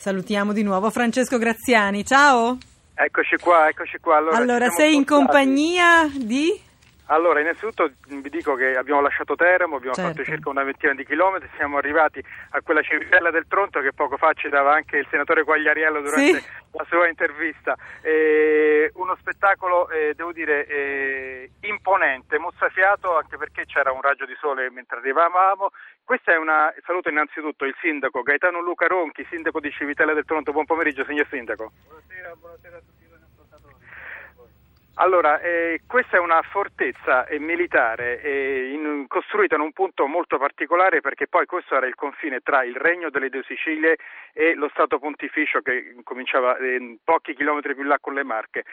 Salutiamo di nuovo Francesco Graziani, ciao. Eccoci qua, eccoci qua. Allora, allora sei in compagnia di... Allora, innanzitutto vi dico che abbiamo lasciato Teramo, abbiamo certo. fatto circa una ventina di chilometri, siamo arrivati a quella civitella del Tronto che poco fa ci dava anche il senatore Quagliariello durante sì. la sua intervista. Eh, uno spettacolo, eh, devo dire, eh, imponente, mozzafiato anche perché c'era un raggio di sole mentre arrivavamo. Questa è una, saluto innanzitutto il sindaco Gaetano Luca Ronchi, sindaco di Civitella del Tronto. Buon pomeriggio, signor sindaco. Buonasera, buonasera a tutti. Allora, eh, questa è una fortezza eh, militare eh, in, costruita in un punto molto particolare perché poi questo era il confine tra il Regno delle Due Sicilie e lo Stato Pontificio che cominciava eh, pochi chilometri più là con le Marche.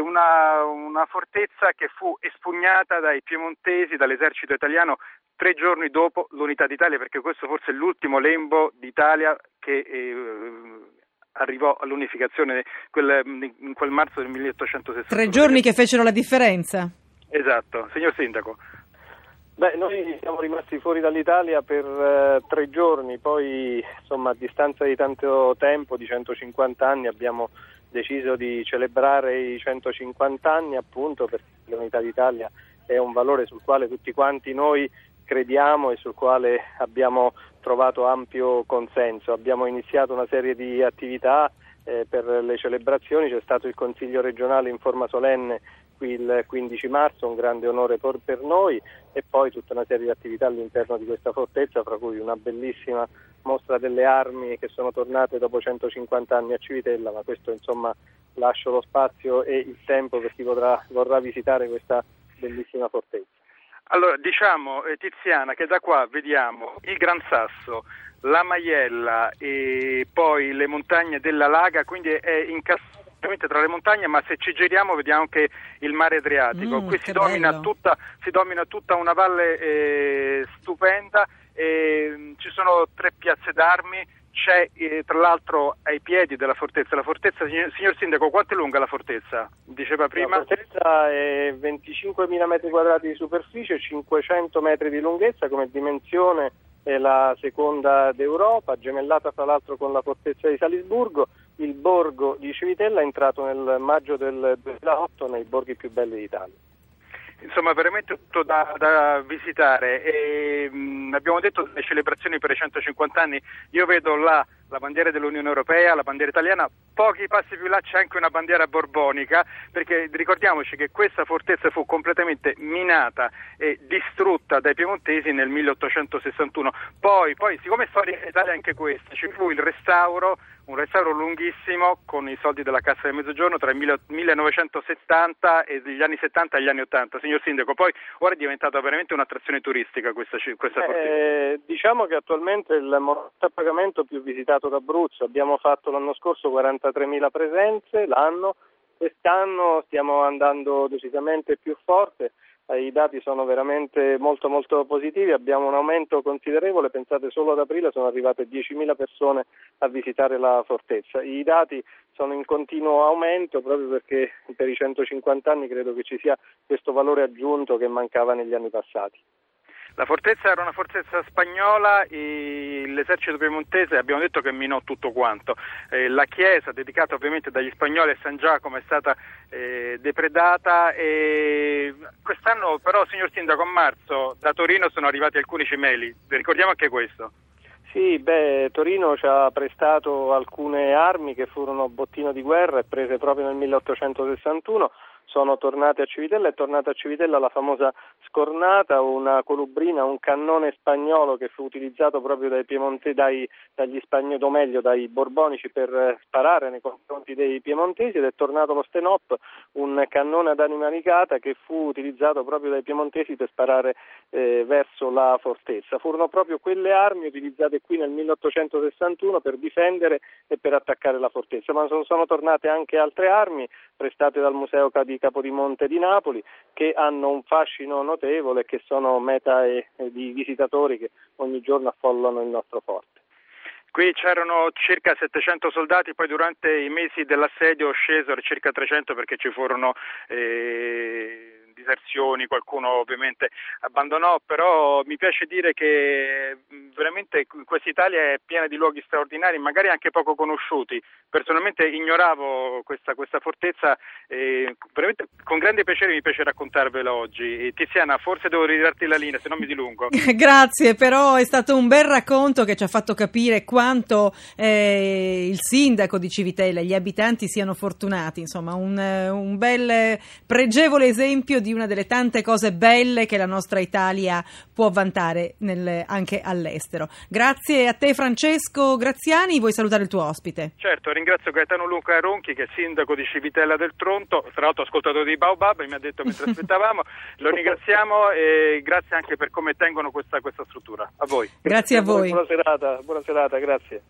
Una, una fortezza che fu espugnata dai piemontesi, dall'esercito italiano tre giorni dopo l'unità d'Italia perché questo forse è l'ultimo lembo d'Italia che eh, arrivò all'unificazione quel, in quel marzo del 1860. Tre giorni che fecero la differenza. Esatto, signor Sindaco. Beh, noi siamo rimasti fuori dall'Italia per eh, tre giorni, poi insomma a distanza di tanto tempo, di 150 anni, abbiamo deciso di celebrare i 150 anni appunto perché l'unità d'Italia è un valore sul quale tutti quanti noi crediamo e sul quale abbiamo trovato ampio consenso. Abbiamo iniziato una serie di attività eh, per le celebrazioni, c'è stato il Consiglio regionale in forma solenne qui il 15 marzo, un grande onore per noi e poi tutta una serie di attività all'interno di questa fortezza, fra cui una bellissima mostra delle armi che sono tornate dopo 150 anni a Civitella, ma questo insomma lascio lo spazio e il tempo per chi vorrà visitare questa bellissima fortezza. Allora, diciamo eh, Tiziana che da qua vediamo il Gran Sasso, la Maiella e poi le montagne della Laga, quindi è incastrato tra le montagne, ma se ci giriamo vediamo anche il mare Adriatico. Mm, Qui si domina, tutta, si domina, tutta, una valle eh, stupenda, e, ci sono tre piazze d'armi, c'è eh, tra l'altro ai piedi della fortezza. La fortezza, signor, signor, Sindaco, quanto è lunga la fortezza? Diceva prima? La fortezza è 25.000 metri quadrati di superficie, 500 metri di lunghezza, come dimensione è la seconda d'Europa, gemellata tra l'altro con la fortezza di Salisburgo. Il borgo di Civitella è entrato nel maggio del 2008 nei borghi più belli d'Italia insomma veramente tutto da, da visitare e, mh, abbiamo detto delle celebrazioni per i 150 anni io vedo là la bandiera dell'Unione Europea, la bandiera italiana, pochi passi più là c'è anche una bandiera borbonica, perché ricordiamoci che questa fortezza fu completamente minata e distrutta dai piemontesi nel 1861. Poi, poi siccome è storia d'Italia anche questa, ci fu il restauro un restauro lunghissimo con i soldi della Cassa del Mezzogiorno tra il 1970 e gli anni 70 e gli anni 80. Signor Sindaco, poi ora è diventata veramente un'attrazione turistica questa, questa eh, Diciamo che attualmente il monumento a pagamento più visitato d'Abruzzo, abbiamo fatto l'anno scorso 43.000 presenze l'anno, quest'anno stiamo andando decisamente più forte i dati sono veramente molto molto positivi, abbiamo un aumento considerevole, pensate solo ad aprile sono arrivate 10.000 persone a visitare la fortezza. I dati sono in continuo aumento proprio perché per i 150 anni credo che ci sia questo valore aggiunto che mancava negli anni passati. La fortezza era una fortezza spagnola, l'esercito piemontese abbiamo detto che minò tutto quanto. Eh, la chiesa dedicata ovviamente dagli spagnoli a San Giacomo è stata eh, depredata e quest'anno però, signor Sindaco, a marzo da Torino sono arrivati alcuni cimeli, ricordiamo anche questo. Sì, beh, Torino ci ha prestato alcune armi che furono bottino di guerra e prese proprio nel 1861 sono tornate a Civitella, è tornata a Civitella la famosa scornata, una colubrina, un cannone spagnolo che fu utilizzato proprio dai piemontesi, dai, dagli spagnoli, o meglio dai borbonici per sparare nei confronti dei piemontesi ed è tornato lo Stenop, un cannone ad anima nicata che fu utilizzato proprio dai piemontesi per sparare eh, verso la fortezza. Furono proprio quelle armi utilizzate qui nel 1861 per difendere e per attaccare la fortezza, ma sono, sono tornate anche altre armi prestate dal Museo di Capodimonte di Napoli che hanno un fascino notevole e che sono meta di visitatori che ogni giorno affollano il nostro forte. Qui c'erano circa 700 soldati, poi durante i mesi dell'assedio scesero circa 300 perché ci furono eh, diserzioni, qualcuno ovviamente abbandonò, però mi piace dire che veramente questa Italia è piena di luoghi straordinari, magari anche poco conosciuti. Personalmente ignoravo questa, questa fortezza e veramente con grande piacere mi piace raccontarvela oggi. Tiziana, forse devo ridarti la linea, se non mi dilungo. Grazie, però è stato un bel racconto che ci ha fatto capire quanto eh, il sindaco di Civitella e gli abitanti siano fortunati, insomma un, un bel pregevole esempio di una delle tante cose belle che la nostra Italia può vantare nel, anche all'estero. Grazie a te Francesco Graziani, vuoi salutare il tuo ospite? Certo, ringrazio Gaetano Luca Ronchi che è sindaco di Civitella del Tronto, tra l'altro ascoltatore di Baobab, mi ha detto mentre aspettavamo, lo ringraziamo e grazie anche per come tengono questa, questa struttura. A voi. Grazie a voi. Buona serata, buona serata, grazie.